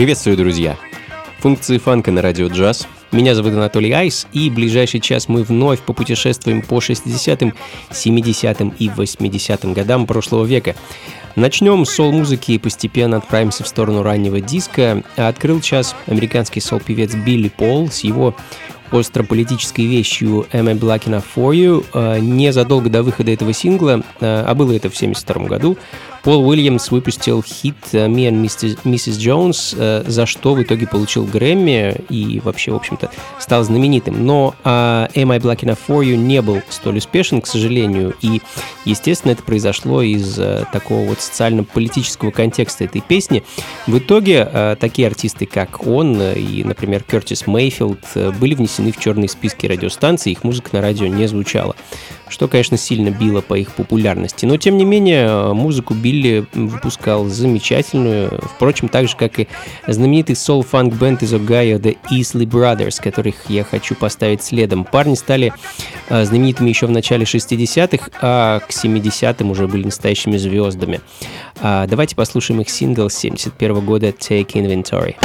Приветствую, друзья! Функции фанка на радио джаз. Меня зовут Анатолий Айс, и в ближайший час мы вновь попутешествуем по 60-м, 70-м и 80-м годам прошлого века. Начнем с сол-музыки и постепенно отправимся в сторону раннего диска. Открыл час американский сол-певец Билли Пол с его остро-политической вещью «Am I Black Enough For You» э, незадолго до выхода этого сингла, э, а было это в 1972 году, Пол Уильямс выпустил хит «Me and Mrs. Jones», э, за что в итоге получил Грэмми и вообще, в общем-то, стал знаменитым. Но uh, «Am I Black Enough For You» не был столь успешен, к сожалению, и, естественно, это произошло из uh, такого вот социально-политического контекста этой песни. В итоге uh, такие артисты, как он и, например, Кертис Мейфилд, были внесены в черные списки радиостанций, их музыка на радио не звучала что, конечно, сильно било по их популярности. Но, тем не менее, музыку Билли выпускал замечательную, впрочем, так же, как и знаменитый соул-фанк бенд из Огайо The Easley Brothers, которых я хочу поставить следом. Парни стали а, знаменитыми еще в начале 60-х, а к 70-м уже были настоящими звездами. А, давайте послушаем их сингл с 71 года «Take Inventory».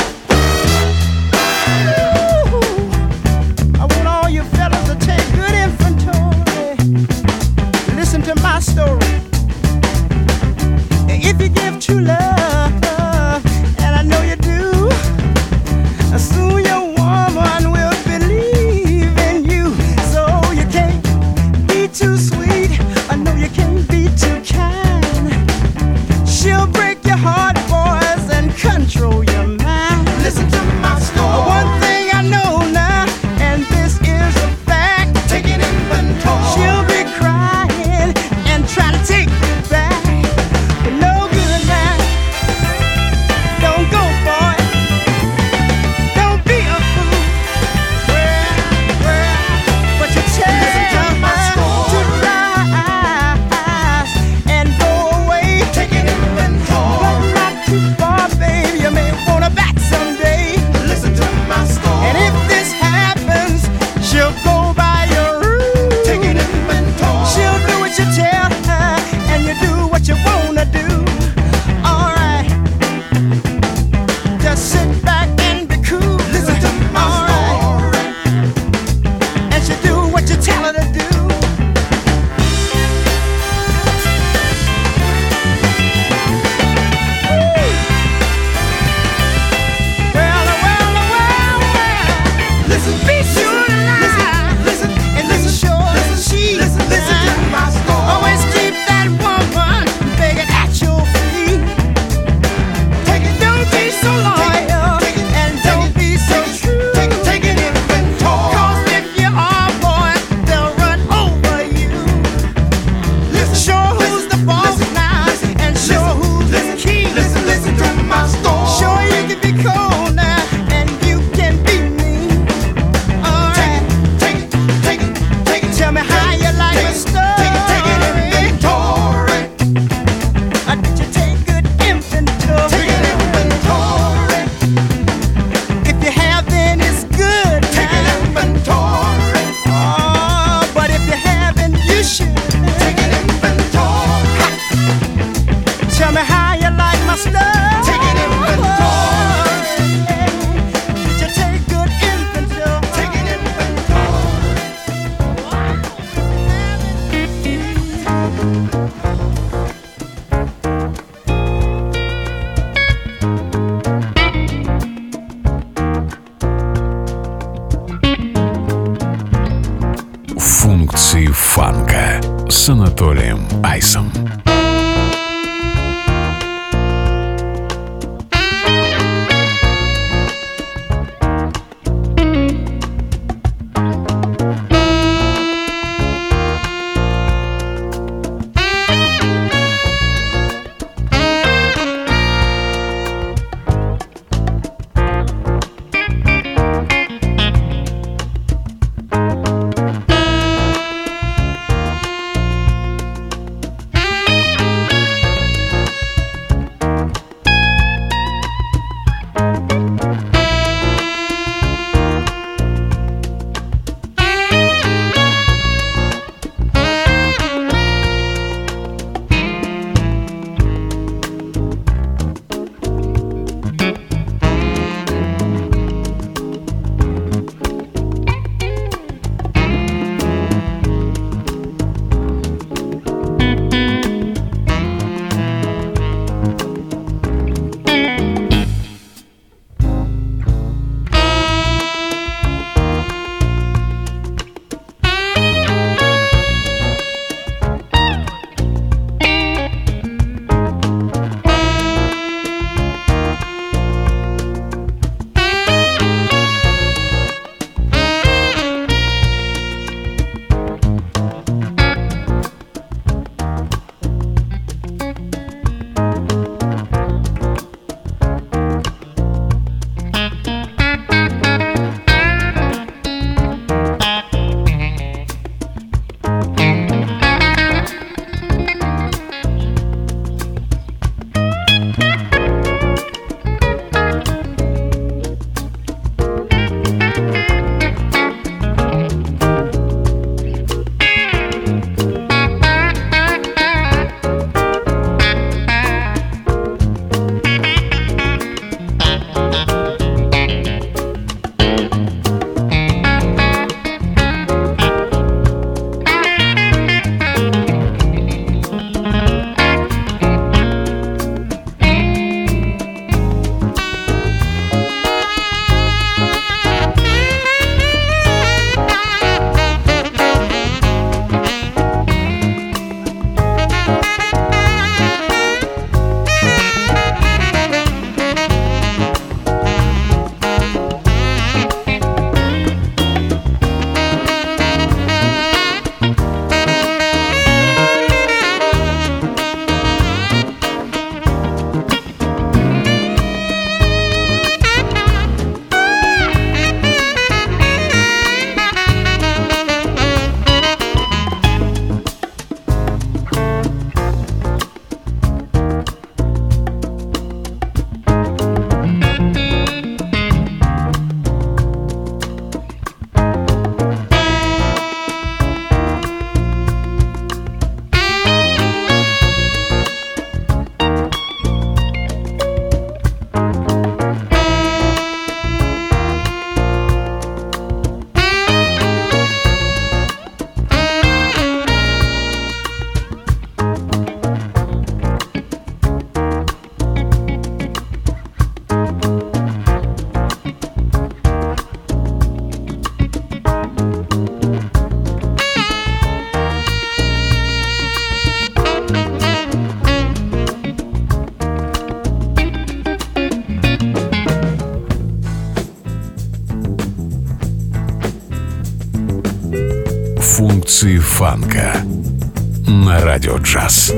фанка на радио джаз.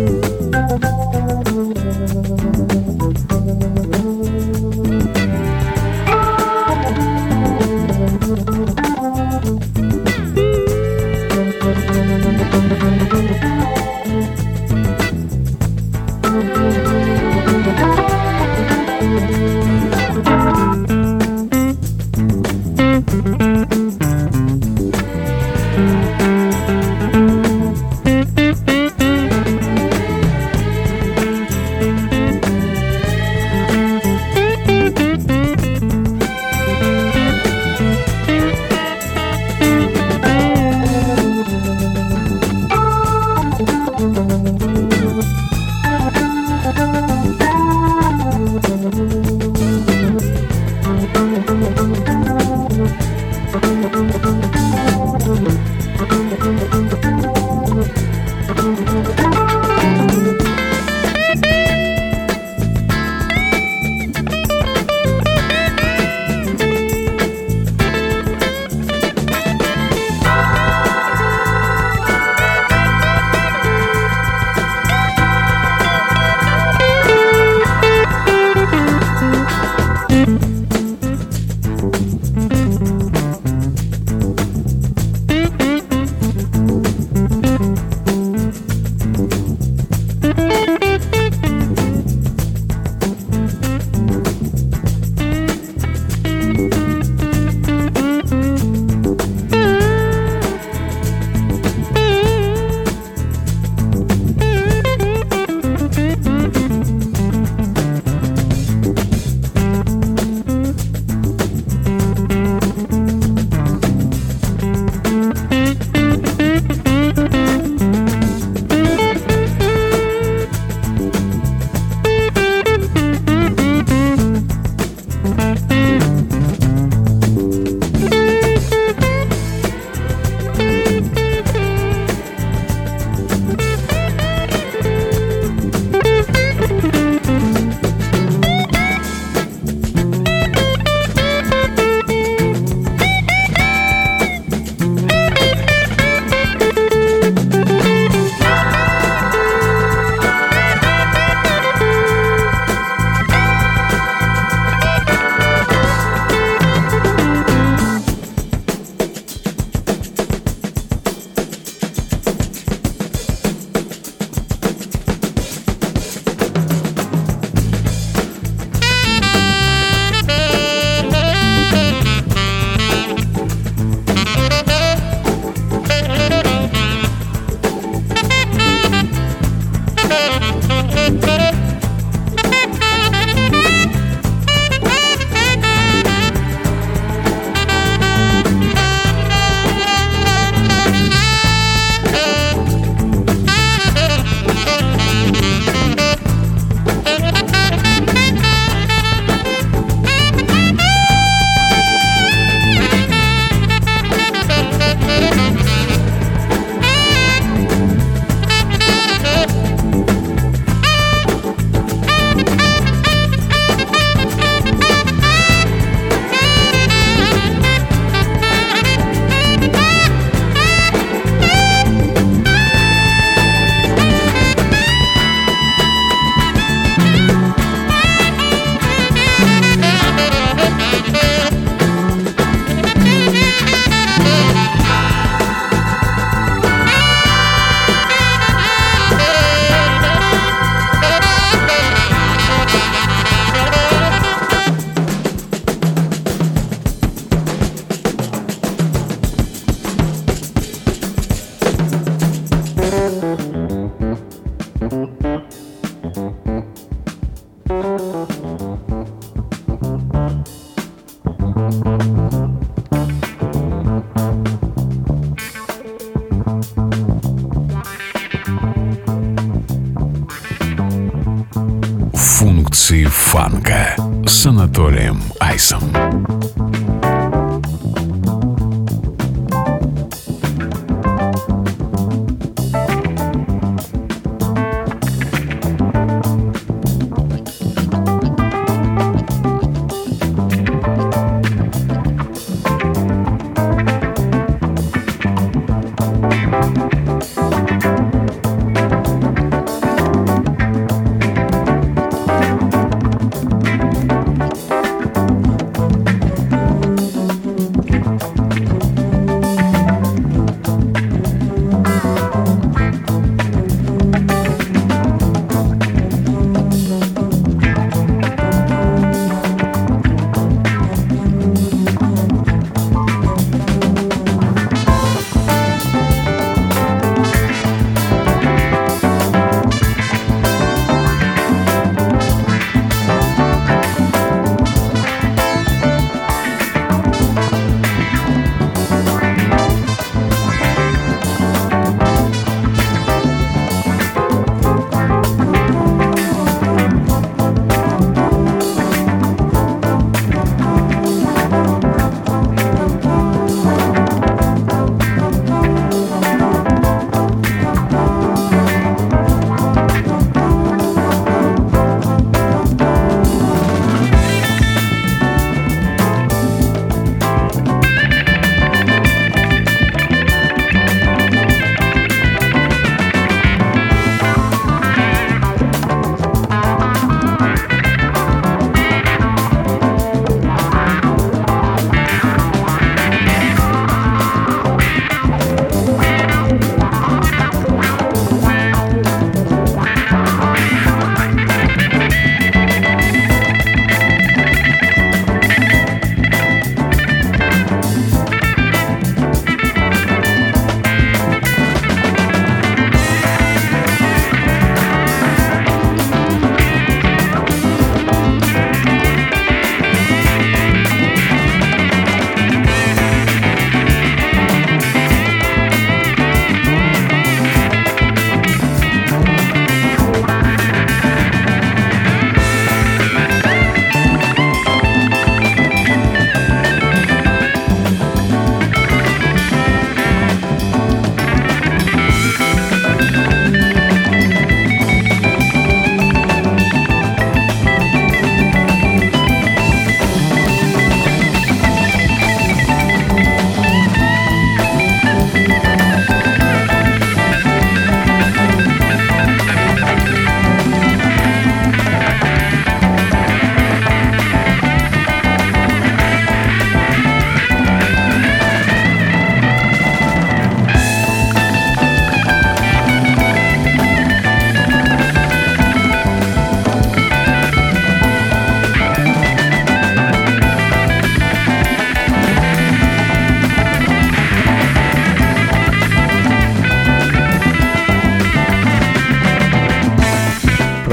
Анатолием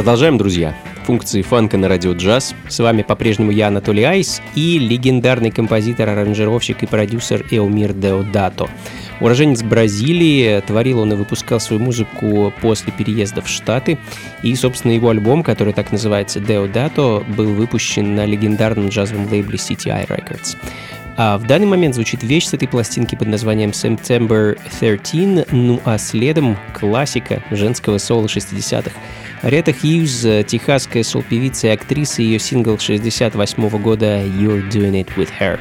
Продолжаем, друзья. Функции фанка на радио джаз. С вами по-прежнему я, Анатолий Айс, и легендарный композитор, аранжировщик и продюсер Эумир Деодато. Уроженец Бразилии, творил он и выпускал свою музыку после переезда в Штаты, и, собственно, его альбом, который так называется Deodato, был выпущен на легендарном джазовом лейбле CTI Records. А в данный момент звучит вещь с этой пластинки под названием September 13, ну а следом классика женского соло 60-х. Рета Хьюз, техасская сол-певица и актриса, ее сингл 68 года «You're Doing It With Her».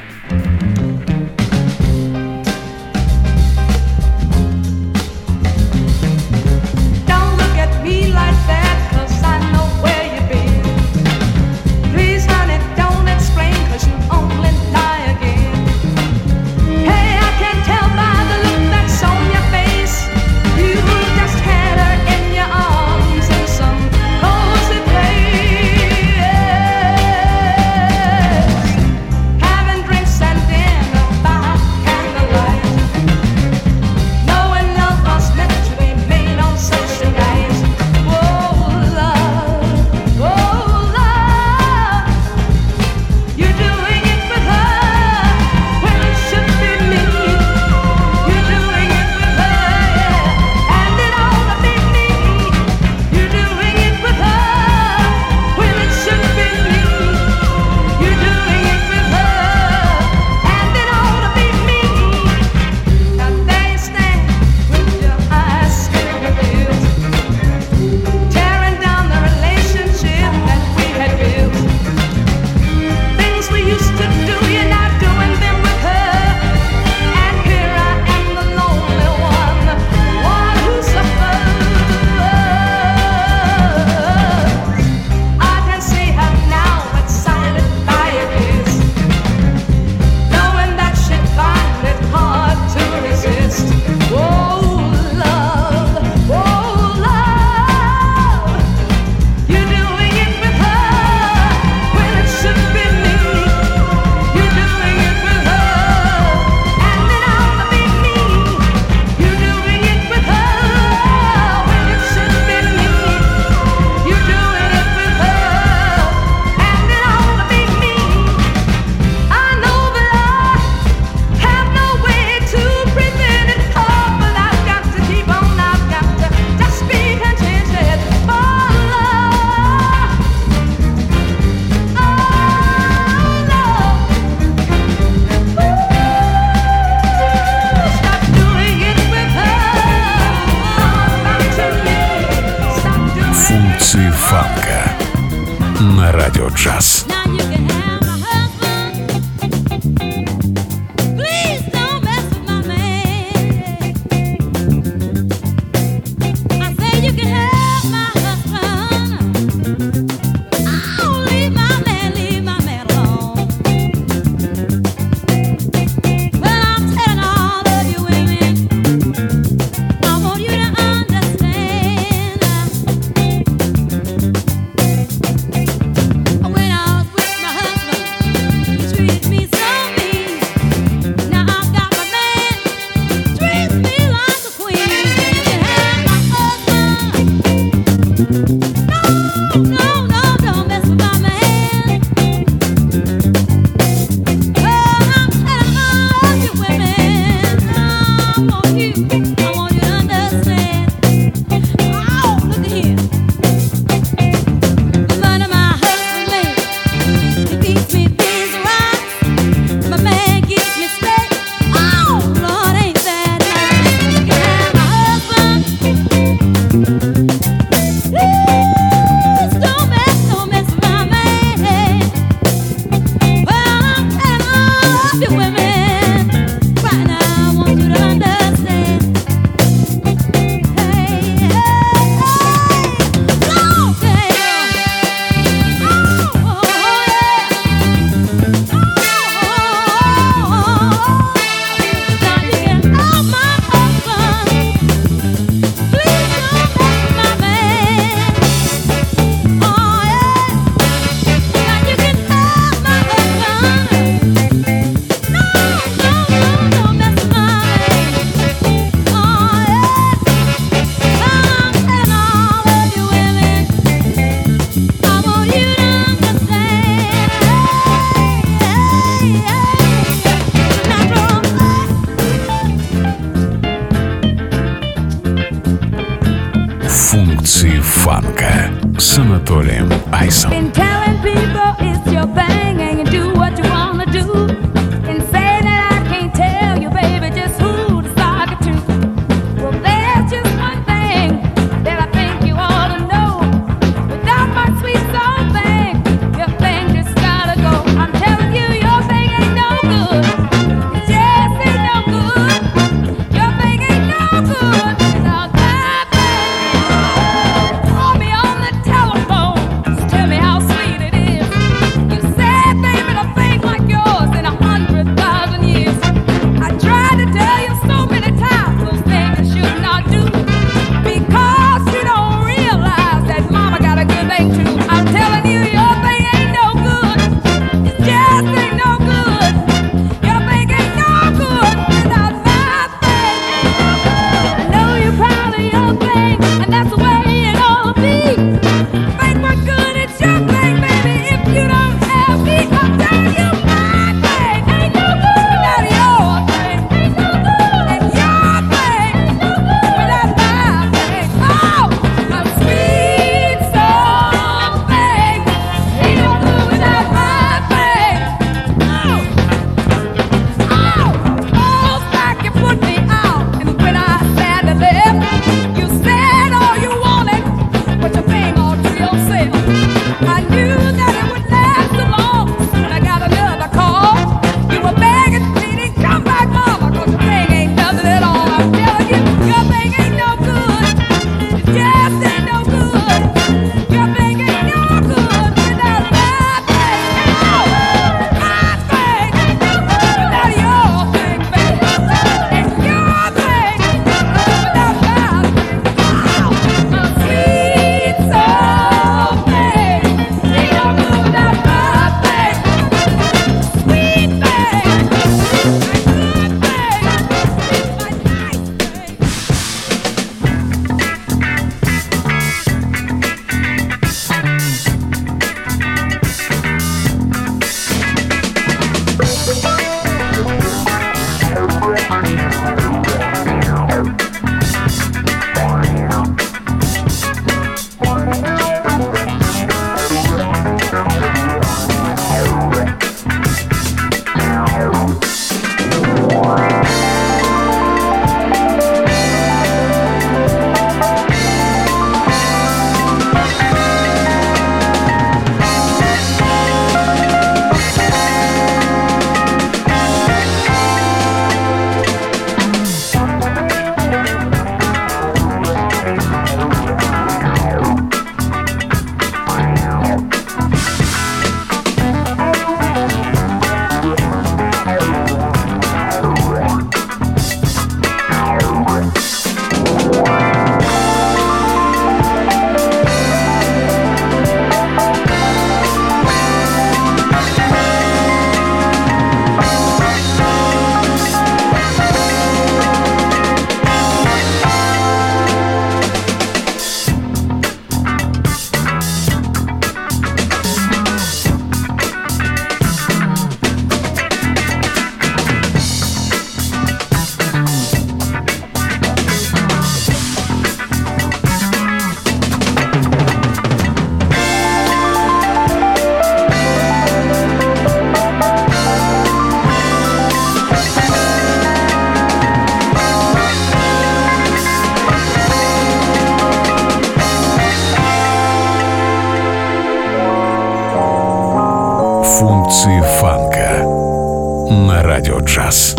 Радио джаз.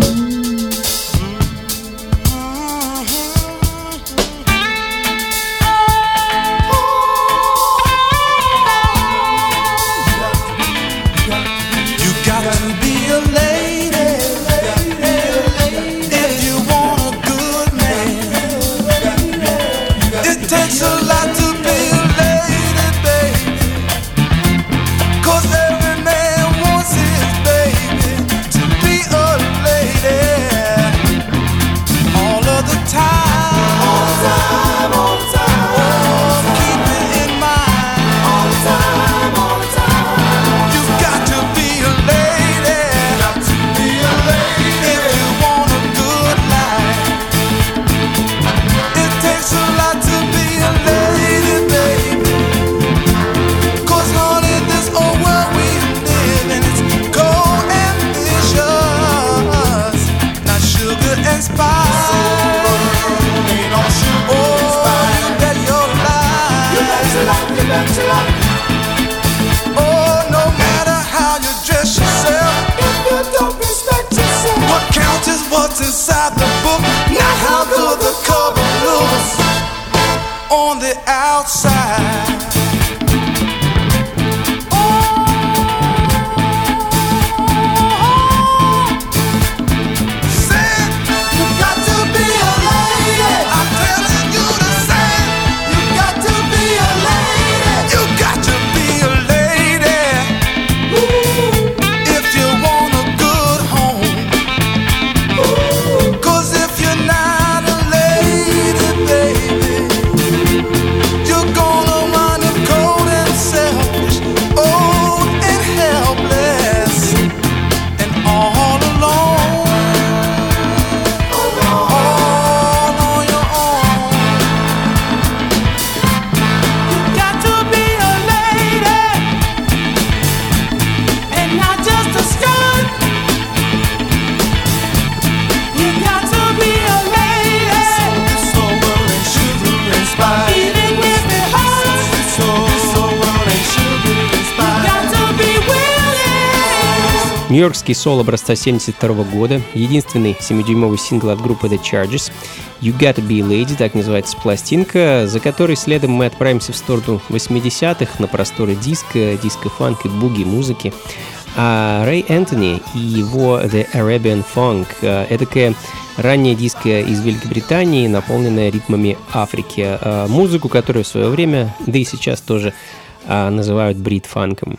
Нью-Йоркский сол образца 72 года, единственный 7-дюймовый сингл от группы The Charges. You Gotta Be Lady, так называется пластинка, за которой следом мы отправимся в сторону 80-х на просторы диска, диско-фанк и буги-музыки. А Рэй Энтони и его The Arabian Funk — эдакая ранняя диско из Великобритании, наполненная ритмами Африки. А музыку, которую в свое время, да и сейчас тоже, а, называют брит-фанком.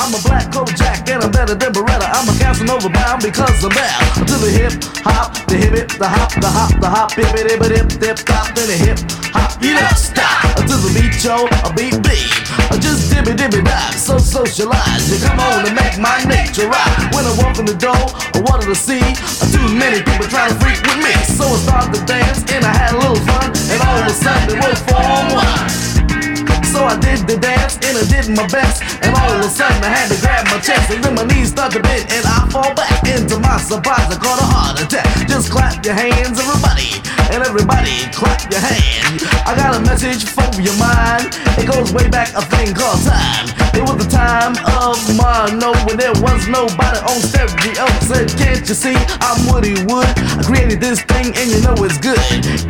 I'm a black coat jack and I'm better than Beretta. I'm a Casanova bound because I'm bad. To the hip hop, the hip it, the hop, the hop, the hop, hip it, hip it, hip, dip, top, then the hip hop. You don't stop. To the beat, yo, a beat beat. Just dibby dibby dive, so socialize, You come on and make my nature right. When I walk in the door, I wanted to see too many people trying to freak with me. So I started to dance and I had a little fun, and all of a sudden it was four on one. So I did the dance and I did my best. And all of a sudden I had to grab my chest. And then my knees start to bend and I fall back. Into my surprise, I caught a heart attack. Just clap your hands, everybody and everybody clap your hand. I got a message for your mind. It goes way back a thing called time. It was the time of my mono when there was nobody on stereo. Said, can't you see I'm Woody Wood? I created this thing and you know it's good.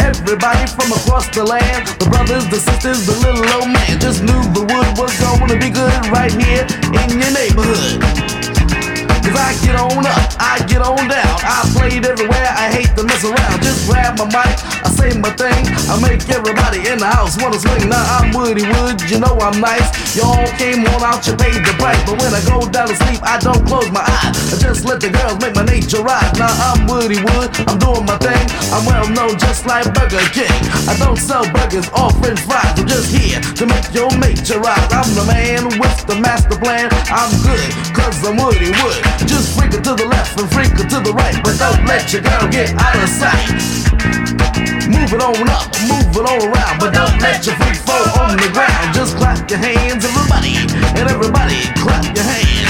Everybody from across the land, the brothers, the sisters, the little old man, just knew the wood was gonna be good right here in your neighborhood. Cause I get on up, I get on down. I played everywhere, I hate to mess around. Just grab my mic, I say my thing. I make everybody in the house wanna swing. Now I'm Woody Wood, you know I'm nice. Y'all came on out, you paid the price. But when I go down to sleep, I don't close my eyes. I just let the girls make my nature rise. Now I'm Woody Wood, I'm doing my thing. I'm well known just like Burger King. I don't sell burgers or french fries. I'm just here to make your nature rise. I'm the man with the master plan. I'm good, cause I'm Woody Wood. Just it to the left and it to the right, but don't let your girl get out of sight. Move it on up, move it all around, but don't let your freak fall on the ground. Just clap your hands, everybody, and everybody clap your hands.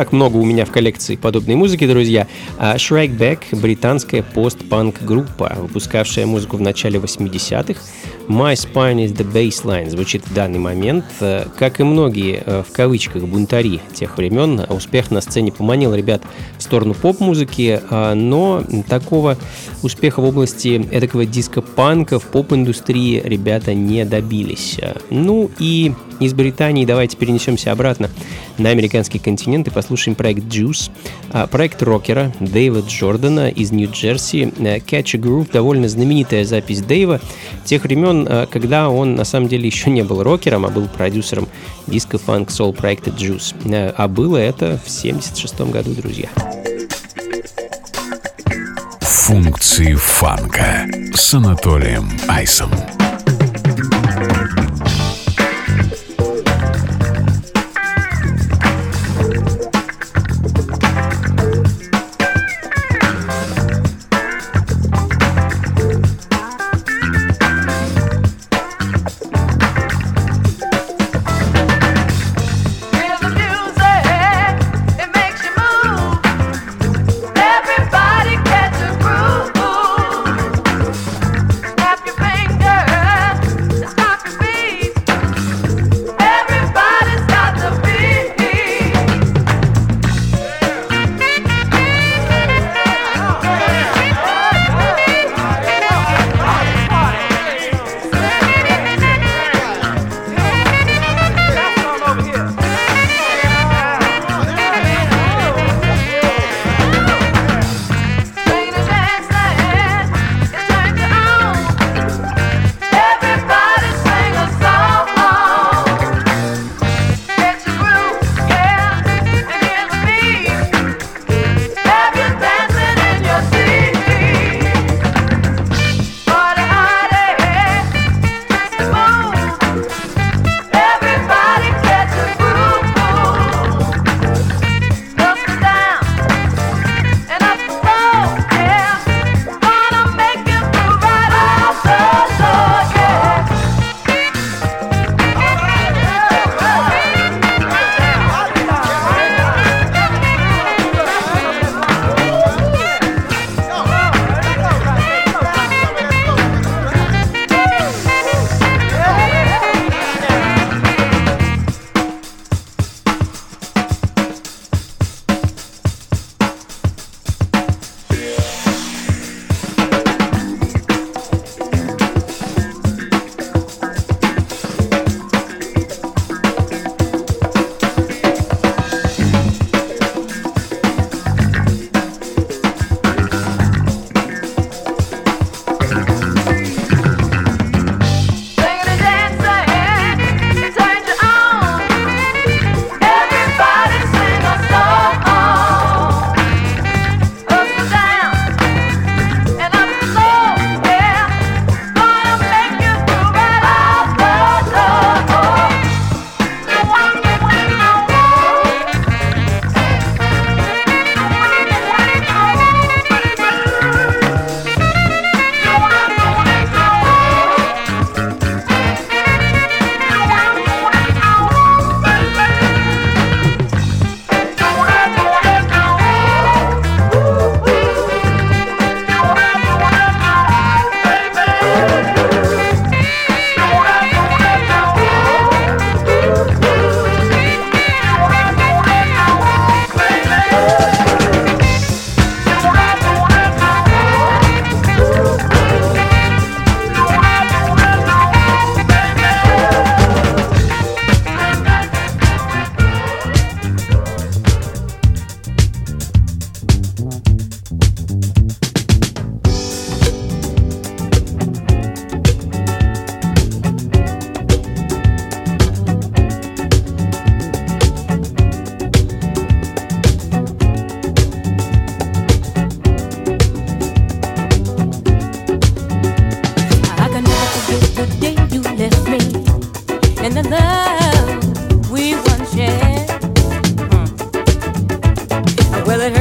Так много у меня в коллекции подобной музыки, друзья. А Shrek Back — британская пост-панк-группа, выпускавшая музыку в начале 80-х. My Spine is the Baseline звучит в данный момент. Э, Как и многие, э, в кавычках, бунтари тех времен, успех на сцене поманил ребят в сторону поп-музыки, а, но такого успеха в области эдакого диско-панка в поп-индустрии ребята не добились. Ну и из Британии давайте перенесемся обратно на американский континент и послушаем проект Juice. Проект рокера Дэйва Джордана из Нью-Джерси. Э, Catch a Groove довольно знаменитая запись Дэйва тех времен, э, когда он на самом деле еще не был рокером, а был продюсером диско-фанк-сол проекта Juice. Э, А было это в 76 году, друзья. Функции фанка с Анатолием Айсом.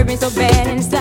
me so bad inside.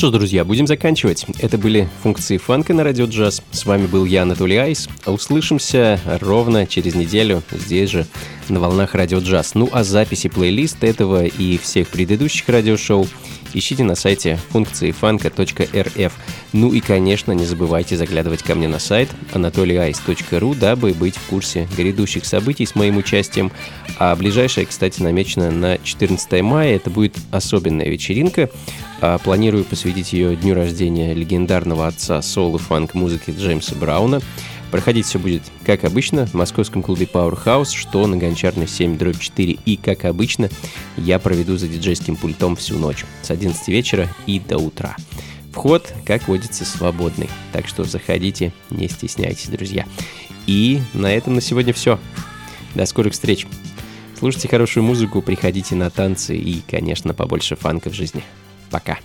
Что ж, друзья, будем заканчивать. Это были функции фанка на радио джаз. С вами был я, Анатолий Айс. Услышимся ровно через неделю здесь же, на волнах радио джаз. Ну а записи плейлист этого и всех предыдущих радиошоу ищите на сайте функции фанка.рф. Ну и, конечно, не забывайте заглядывать ко мне на сайт anatolyice.ru, дабы быть в курсе грядущих событий с моим участием. А ближайшая, кстати, намечена на 14 мая. Это будет особенная вечеринка. А, Планирую посвятить ее дню рождения легендарного отца соул и фанк-музыки Джеймса Брауна. Проходить все будет, как обычно, в московском клубе Powerhouse, что на Гончарной 7 дробь 4. И, как обычно, я проведу за диджейским пультом всю ночь, с 11 вечера и до утра. Вход, как водится, свободный, так что заходите, не стесняйтесь, друзья. И на этом на сегодня все. До скорых встреч. Слушайте хорошую музыку, приходите на танцы и, конечно, побольше фанка в жизни. Пока.